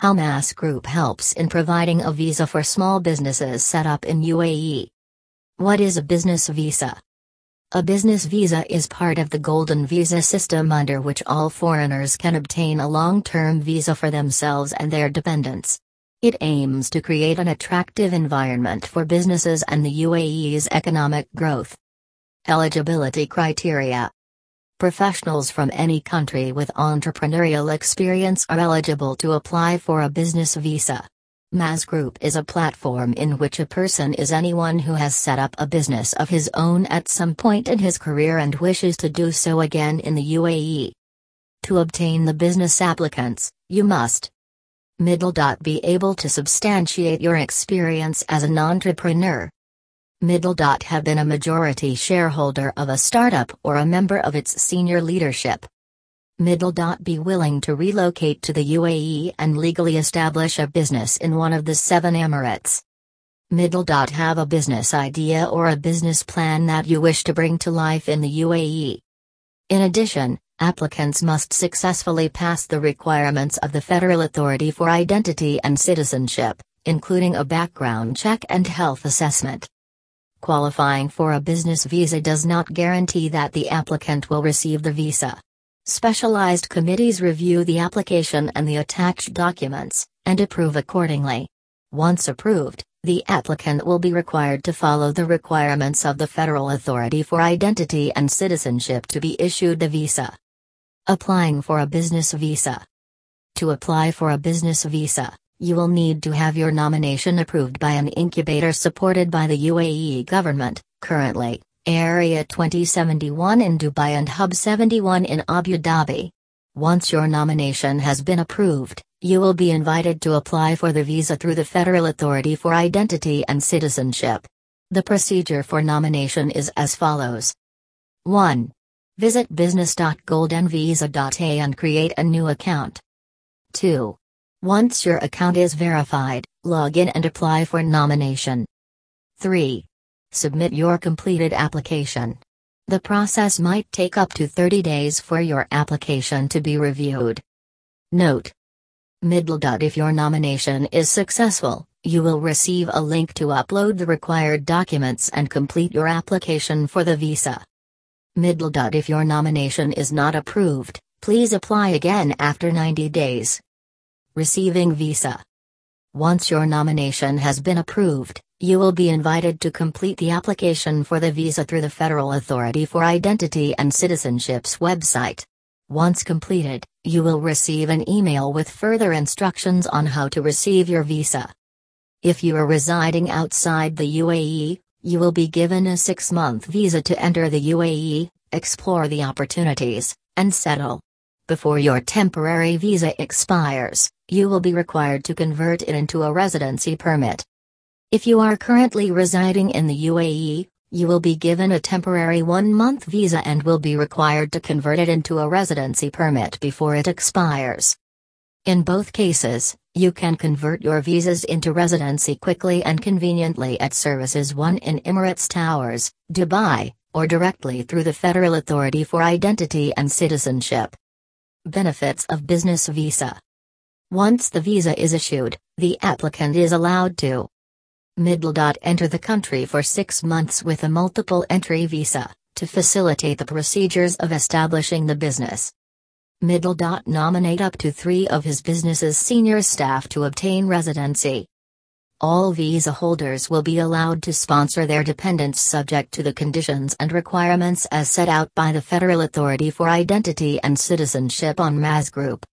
How Masgroupe helps in providing a visa for small businesses set up in UAE. What is a business visa? A business visa is part of the Golden Visa system under which all foreigners can obtain a long term visa for themselves and their dependents. It aims to create an attractive environment for businesses and the UAE's economic growth. Eligibility criteria Professionals from any country with entrepreneurial experience are eligible to apply for a business visa. Masgroupe is a platform in which a person is anyone who has set up a business of his own at some point in his career and wishes to do so again in the UAE. To obtain the business applicants, you must middle. Be able to substantiate your experience as an entrepreneur, Middle. Have been a majority shareholder of a startup or a member of its senior leadership. Middle. Be willing to relocate to the UAE and legally establish a business in one of the seven Emirates. Middle. Have a business idea or a business plan that you wish to bring to life in the UAE. In addition, applicants must successfully pass the requirements of the Federal Authority for Identity and Citizenship, including a background check and health assessment. Qualifying for a business visa does not guarantee that the applicant will receive the visa. Specialized committees review the application and the attached documents, and approve accordingly. Once approved, the applicant will be required to follow the requirements of the Federal Authority for Identity and Citizenship to be issued the visa. Applying for a business visa. To apply for a business visa, you will need to have your nomination approved by an incubator supported by the UAE government, currently, Area 2071 in Dubai and Hub 71 in Abu Dhabi. Once your nomination has been approved, you will be invited to apply for the visa through the Federal Authority for Identity and Citizenship. The procedure for nomination is as follows 1. Visit business.goldenvisa.a and create a new account. 2. Once your account is verified, log in and apply for nomination. 3. Submit your completed application. The process might take up to 30 days for your application to be reviewed. Note. Middle. If your nomination is successful, you will receive a link to upload the required documents and complete your application for the visa. Middle. If your nomination is not approved, please apply again after 90 days. Receiving visa. Once your nomination has been approved, you will be invited to complete the application for the visa through the Federal Authority for Identity and Citizenship's website. Once completed, you will receive an email with further instructions on how to receive your visa. If you are residing outside the UAE, you will be given a six month visa to enter the UAE, explore the opportunities, and settle. Before your temporary visa expires, you will be required to convert it into a residency permit. If you are currently residing in the UAE, you will be given a temporary one month visa and will be required to convert it into a residency permit before it expires. In both cases, you can convert your visas into residency quickly and conveniently at Services One in Emirates Towers, Dubai, or directly through the Federal Authority for Identity and Citizenship. Benefits of Business Visa Once the visa is issued, the applicant is allowed to middle. Enter the country for six months with a multiple entry visa, to facilitate the procedures of establishing the business. Middle. Nominate up to three of his business's senior staff to obtain residency. All visa holders will be allowed to sponsor their dependents subject to the conditions and requirements as set out by the Federal Authority for Identity and Citizenship on Masgroupe.